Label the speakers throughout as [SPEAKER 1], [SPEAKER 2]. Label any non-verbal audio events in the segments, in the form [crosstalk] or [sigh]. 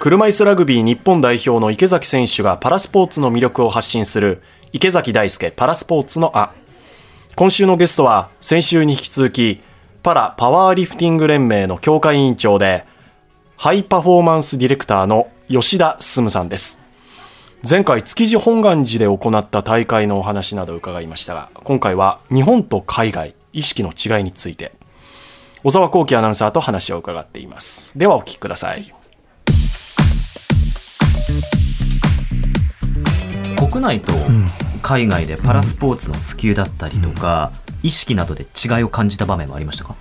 [SPEAKER 1] 車椅子ラグビー日本代表の池崎選手がパラスポーツの魅力を発信する池崎大輔パラスポーツのあ。今週のゲストは先週に引き続きパラパワーリフティング連盟の協会委員長でハイパフォーマンスディレクターの吉田進さんです。前回築地本願寺で行った大会のお話など伺いましたが今回は日本と海外意識の違いについて。小沢光輝アナウンサーと話を伺っています。ではお聞きください。
[SPEAKER 2] 国内と海外でパラスポーツの普及だったりとか、意識などで違いを感じた場面はありましたか？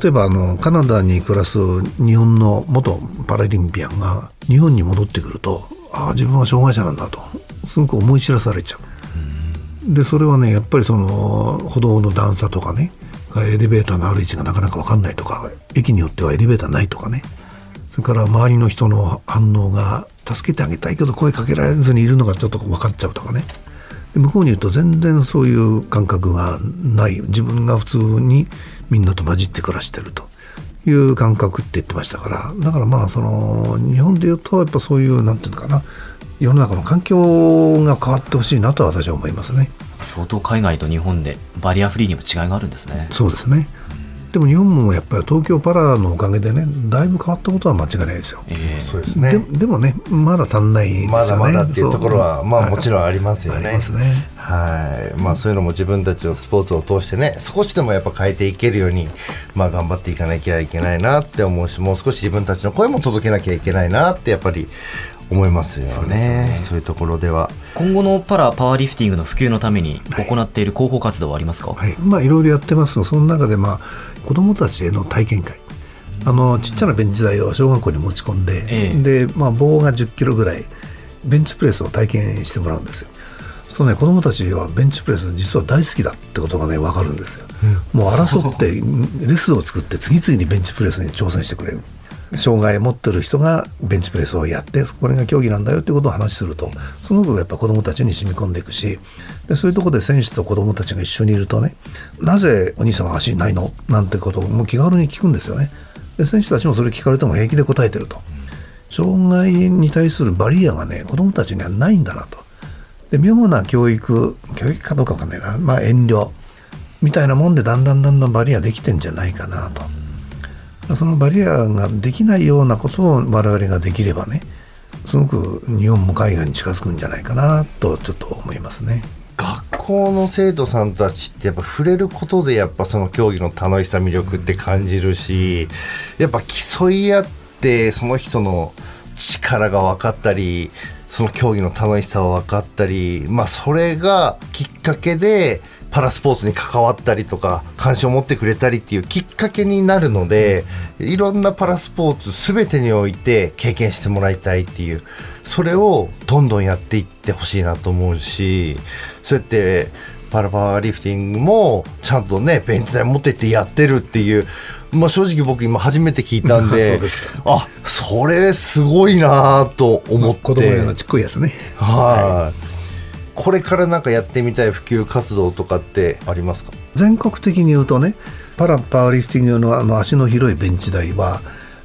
[SPEAKER 3] 例えばあのカナダに暮らす日本の元パラリンピアンが日本に戻ってくるとああ自分は障害者なんだとすごく思い知らされちゃう。でそれはねやっぱりその歩道の段差とかねエレベーターのある位置がなかなか分かんないとか駅によってはエレベーターないとかねそれから周りの人の反応が助けてあげたいけど声かけられずにいるのがちょっと分かっちゃうとかね。向こうに言うと全然そういう感覚がない。自分が普通にみんなと混じって暮らしてると。いう感覚って言ってましたから。だからまあその日本で言うとやっぱそういうなんていうのかな。世の中の環境が変わってほしいなと私は思いますね。
[SPEAKER 2] 相当海外と日本でバリアフリーにも違いがあるんですね。
[SPEAKER 3] そうですねでも日本もやっぱり東京パラのおかげでねだいぶ変わったことは間違いないですよ、
[SPEAKER 2] えー
[SPEAKER 4] そうですね。
[SPEAKER 3] ででもねまだ足んないですよね。
[SPEAKER 4] まだまだっていうところはまあもちろんありますよね。
[SPEAKER 3] ありますね。
[SPEAKER 4] はい。まあ、そういうのも自分たちのスポーツを通してね少しでもやっぱ変えていけるように、まあ、頑張っていかなきゃいけないなって思うしもう少し自分たちの声も届けなきゃいけないなってやっぱり思いますよねそう
[SPEAKER 2] ね
[SPEAKER 4] いうところでは。
[SPEAKER 2] 今後のパラパワーリフティングの普及のために行っている広報活動はありますか、
[SPEAKER 3] はい、まあいろいろやってますがその中でまあ子どもたちへの体験会あのちっちゃなベンチ台を小学校に持ち込んで、
[SPEAKER 2] え
[SPEAKER 3] で、まあ、棒が1 0キロぐらいベンチプレスを体験してもらうんですよ。そうね、子どもたちはベンチプレス実は大好きだってことがね分かるんですよ。もう争ってレスを作って次々にベンチプレスに挑戦してくれる。障害を持ってる人がベンチプレスをやってこれが競技なんだよっていうことを話するとすごくやっぱ子どもたちに染み込んでいくしでそういうところで選手と子どもたちが一緒にいるとねなぜお兄様は足ないの？なんてことをも気軽に聞くんですよね。で選手たちもそれ聞かれても平気で答えてると。障害に対するバリアがね子どもたちにはないんだなと。で妙な教育教育かどうかわかんないな、まあ、遠慮みたいなもんでだんだんだんだんバリアできてんじゃないかなと。そのバリアができないようなことを我々ができればねすごく日本も海外に近づくんじゃないかなとちょっと思いますね。
[SPEAKER 4] 学校の生徒さんたちってやっぱ触れることでやっぱその競技の楽しさ魅力って感じるしやっぱ競い合ってその人の力が分かったりその競技の楽しさが分かったりまあそれがきっかけでパラスポーツに関わったりとか関心を持ってくれたりっていうきっかけになるのでいろんなパラスポーツ全てにおいて経験してもらいたいっていうそれをどんどんやっていってほしいなと思うしそうやってパラパワーリフティングもちゃんとねベンチ台持ってってやってるっていう、まあ、正直僕今初めて聞いたんで [laughs] あそれすごいなと思って。
[SPEAKER 3] 子供用のちっこいやつね。
[SPEAKER 4] はい、これからなんかやってみたい普及活動とかってありますか？
[SPEAKER 3] 全国的に言うとねパラパワーリフティングのあの足の広いベンチ台は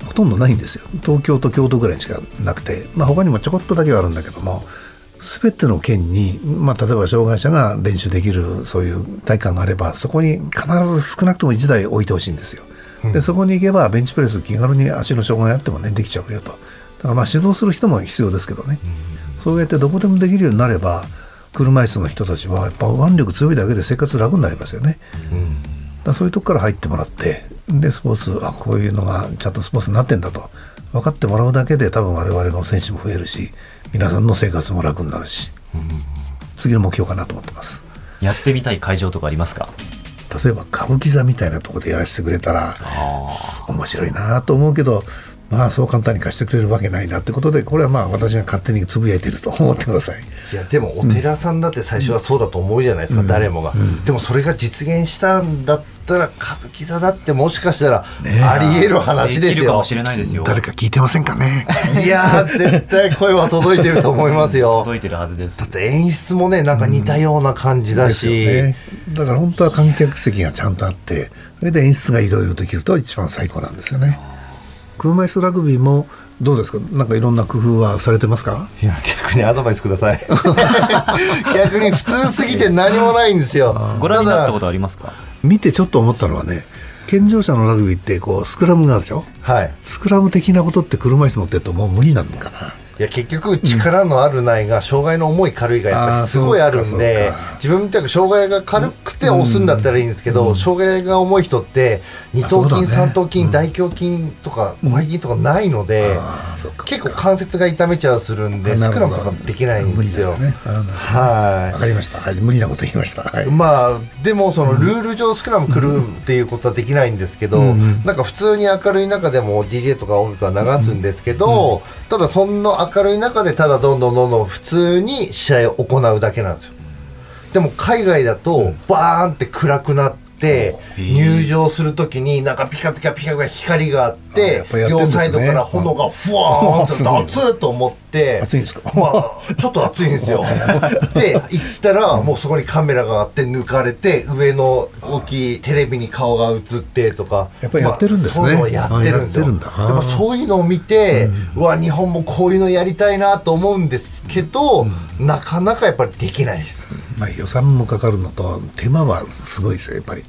[SPEAKER 3] ほとんどないんですよ。東京と京都ぐらいしかなくて、まあ、他にもちょこっとだけはあるんだけども全ての県に、まあ、例えば障害者が練習できるそういう体育館があればそこに必ず少なくとも1台置いてほしいんですよ。でそこに行けばベンチプレス気軽に足の障害あってもねできちゃうよと。だからまあ指導する人も必要ですけどね、そうやってどこでもできるようになれば車椅子の人たちはやっぱ腕力強いだけで生活楽になりますよね。だからそういうとこから入ってもらってでスポーツあこういうのがちゃんとスポーツになってんだと分かってもらうだけで多分我々の選手も増えるし皆さんの生活も楽になるし、次の目標かなと思ってます。
[SPEAKER 2] やってみたい会場とかありますか？
[SPEAKER 3] 例えば歌舞伎座みたいなところでやらせてくれたら
[SPEAKER 2] あ
[SPEAKER 3] 面白いなと思うけどまあそう簡単に貸してくれるわけないなってことでこれはまあ私が勝手につぶやいてると思ってください。
[SPEAKER 4] いやでもお寺さんだって最初はそうだと思うじゃないですか、誰もが、でもそれが実現したんだったら歌舞伎座だってもしかしたらありえる話ですよ。
[SPEAKER 2] できるかもしれないですよ。
[SPEAKER 3] 誰か聞いてませんかね。
[SPEAKER 4] いやー [laughs] 絶対声は届いてると思いますよ。[laughs]
[SPEAKER 2] 届いてるはずです。
[SPEAKER 4] だって演出もねなんか似たような感じだ
[SPEAKER 3] ですよ
[SPEAKER 4] し、
[SPEAKER 3] ね、だから本当は観客席がちゃんとあってそれで演出がいろいろできると一番最高なんですよね。車椅子ラグビーもどうですか？なんかいろんな工夫はされてますか？
[SPEAKER 4] いや逆にアドバイスください。[laughs] 逆に普通すぎて何もないんですよ。
[SPEAKER 2] ご覧になったこ
[SPEAKER 4] た
[SPEAKER 2] とありますか？
[SPEAKER 3] 見てちょっと思ったのはね健常者のラグビーってこうスクラムがあるでしょ
[SPEAKER 4] だはい。
[SPEAKER 3] スクラム的なことって車椅子乗ってるともう無理なのかない
[SPEAKER 4] や結局力のあるないが障害の重い軽いがやっぱりすごいあるんで自分みたいな障害が軽くて押すんだったらいいんですけど、障害が重い人って二頭筋、三頭筋、大胸筋とか広背筋とかないので、結構関節が痛めちゃうするんでスクラムとかできないんですよ。はい。
[SPEAKER 3] わかりました、はい、無理なこと言いました、はい、
[SPEAKER 4] まあでもそのルール上スクラム来るっていうことはできないんですけど、なんか普通に明るい中でも DJ とか音楽は流すんですけど、ただその明るい中でただどんどんどんどん普通に試合を行うだけなんですよ。でも海外だとバーンって暗くなって入場するときになんかピカピカピカピカ光があっ
[SPEAKER 3] あ
[SPEAKER 4] て両サイドから炎がふわーんと
[SPEAKER 3] すごい
[SPEAKER 4] 熱いと思って
[SPEAKER 3] 熱いんですか？
[SPEAKER 4] まあ、ちょっと暑いんですよ。[laughs] で、行ったら、もうそこにカメラがあって、抜かれて、上の大きいテレビに顔が映ってとか。
[SPEAKER 3] やっぱりやってるんですね
[SPEAKER 4] まあそういうのをやってるんですよ。でもそういうのを見て、うわ、日本もこういうのやりたいなと思うんですけど、なかなかやっぱりできないです。
[SPEAKER 3] まあ、予算もかかるのと手間はすごいですよやっぱり、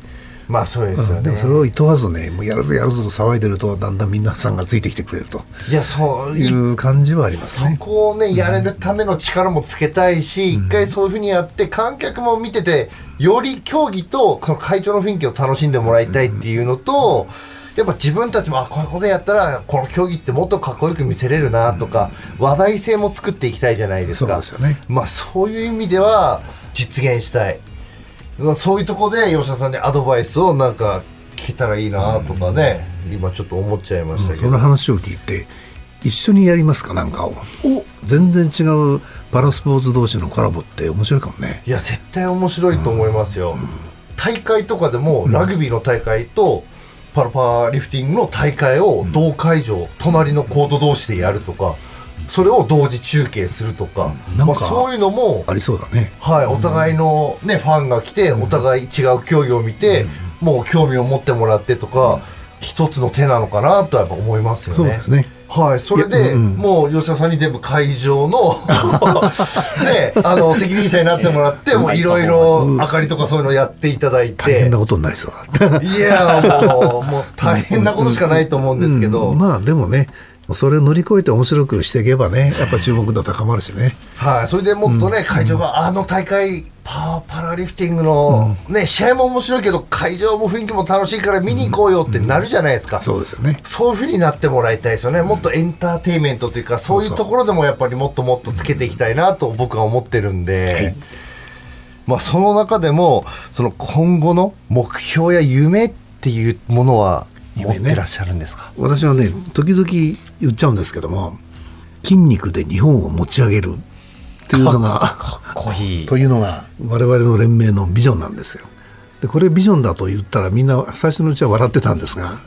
[SPEAKER 4] まあそうですよね。
[SPEAKER 3] でもそれをいとわずねもうやるぞやるぞと騒いでるとだんだん皆さんがついてきてくれると。
[SPEAKER 4] いや、そう、
[SPEAKER 3] いう感じはあります
[SPEAKER 4] そ
[SPEAKER 3] ね
[SPEAKER 4] こをね、やれるための力もつけたいし、一回そういうふうにやって、観客も見てて、より競技と、その会長の雰囲気を楽しんでもらいたいっていうのと、やっぱ自分たちも、あ、こういうことやったら、この競技ってもっとかっこよく見せれるなとか、話題性も作っていきたいじゃないです
[SPEAKER 3] そう
[SPEAKER 4] か。
[SPEAKER 3] ですよね。
[SPEAKER 4] まあ、そういう意味では、実現したい。まあそういうところで、吉田さんにアドバイスをなんか、聞けたらいいなとかね、今ちょっと思っちゃいましたけど。
[SPEAKER 3] その話を聞いて一緒にやりますかなんか。を全然違うパラスポーツ同士のコラボって面白いかもね。
[SPEAKER 4] いや絶対面白いと思いますよ、大会とかでもラグビーの大会とパラパワーリフティングの大会を同会場、隣のコート同士でやるとかそれを同時中継するとか,、まあ、そういうのも、
[SPEAKER 3] ありそうだね。
[SPEAKER 4] はい、お互いの、ね、ファンが来てお互い違う競技を見て、もう興味を持ってもらってとか、一つの手なのかなとはやっぱ思いますよね。
[SPEAKER 3] そうですね。
[SPEAKER 4] はい、それ
[SPEAKER 3] い
[SPEAKER 4] で、もう吉田さんに全部会場の [laughs] ね、あの責任者になってもらって、もういろいろ明かりとかそういうのやっていただいて。
[SPEAKER 3] 大変な、ことになりそうだ
[SPEAKER 4] いやもうもう大変なことしかないと思うんですけど、
[SPEAKER 3] うん。まあでもねそれを乗り越えて面白くしていけばねやっぱ注目度高まるしね。
[SPEAKER 4] はい、それでもっとね、会場があの大会パワーパラリフティングの、ね試合も面白いけど会場も雰囲気も楽しいから見に行こうよってなるじゃないですか。
[SPEAKER 3] そうですよね。
[SPEAKER 4] そういうふうになってもらいたいですよね。もっとエンターテインメントというか、そういうところでもやっぱりもっともっとつけていきたいなと僕は思ってるんで、まあその中でも、その今後の目標や夢っていうものは
[SPEAKER 3] 夢ね。
[SPEAKER 4] てらっしゃるんですか、
[SPEAKER 3] 私はね時々言っちゃうんですけども筋肉で日本を持ち上げるっていうのが
[SPEAKER 2] コーヒー
[SPEAKER 3] というのが [laughs] 我々の連盟のビジョンなんですよ。でこれビジョンだと言ったらみんな最初のうちは笑ってたんですが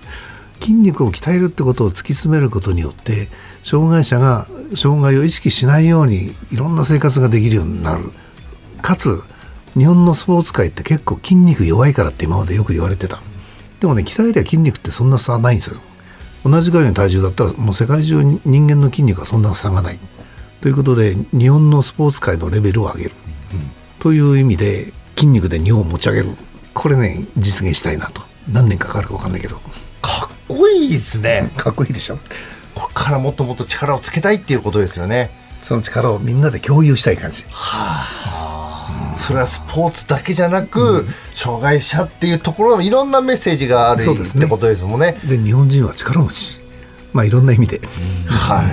[SPEAKER 3] 筋肉を鍛えるってことを突き詰めることによって障害者が障害を意識しないようにいろんな生活ができるようになる。かつ日本のスポーツ界って結構筋肉弱いからって今までよく言われてたでもね鍛えりゃ筋肉ってそんな差はないんですよ。同じぐらいの体重だったらもう世界中に人間の筋肉はそんな差がない。ということで日本のスポーツ界のレベルを上げる、という意味で筋肉で日本を持ち上げる。これね実現したいなと。何年かかるか分かんないけど。
[SPEAKER 4] かっこいいですね。
[SPEAKER 3] かっこいいでしょ。
[SPEAKER 4] これからもっともっと力をつけたいっていうことですよね。
[SPEAKER 3] その力をみんなで共有したい感じ
[SPEAKER 4] それはスポーツだけじゃなく、障害者っていうところのいろんなメッセージがある
[SPEAKER 3] そうですね。
[SPEAKER 4] ってことですもんね。
[SPEAKER 3] で日本人は力持ち。まあいろんな意味で、
[SPEAKER 4] はい。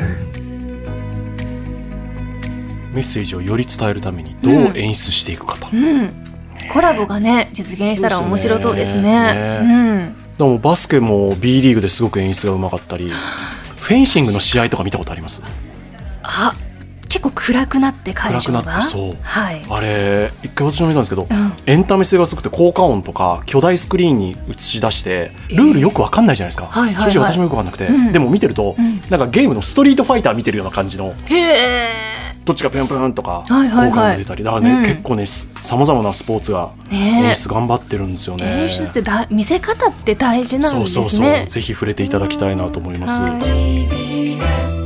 [SPEAKER 1] メッセージをより伝えるためにどう演出していくかと、
[SPEAKER 5] コラボがね実現したら面白そうですね。
[SPEAKER 1] そうですよでもバスケも B リーグですごく演出がうまかったりフェンシングの試合とか見たことあります？
[SPEAKER 5] あ結構暗くなって会場が。
[SPEAKER 1] 暗くなってそう。
[SPEAKER 5] はい。
[SPEAKER 1] あれ一回私も見たんですけど、
[SPEAKER 5] ん。
[SPEAKER 1] エンタメ性がすごくて効果音とか巨大スクリーンに映し出してルールよくわかんないじゃないですか、
[SPEAKER 5] はいはいはい。
[SPEAKER 1] 正直私もよくわかんなくて、
[SPEAKER 5] うん。
[SPEAKER 1] でも見てると、
[SPEAKER 5] ん。
[SPEAKER 1] なんかゲームのストリートファイター見てるような感じの
[SPEAKER 5] へえ。
[SPEAKER 1] どっちがぴょんぴょんとか
[SPEAKER 5] はいはいはい。
[SPEAKER 1] 効果が出たり。だからね、
[SPEAKER 5] うん。
[SPEAKER 1] 結構ねさまざまなスポーツが演出頑張ってるんですよね。
[SPEAKER 5] 演出ってだ見せ方って大事なんですね。
[SPEAKER 1] そうそうそう。ぜひ触れていただきたいなと思います。
[SPEAKER 5] はい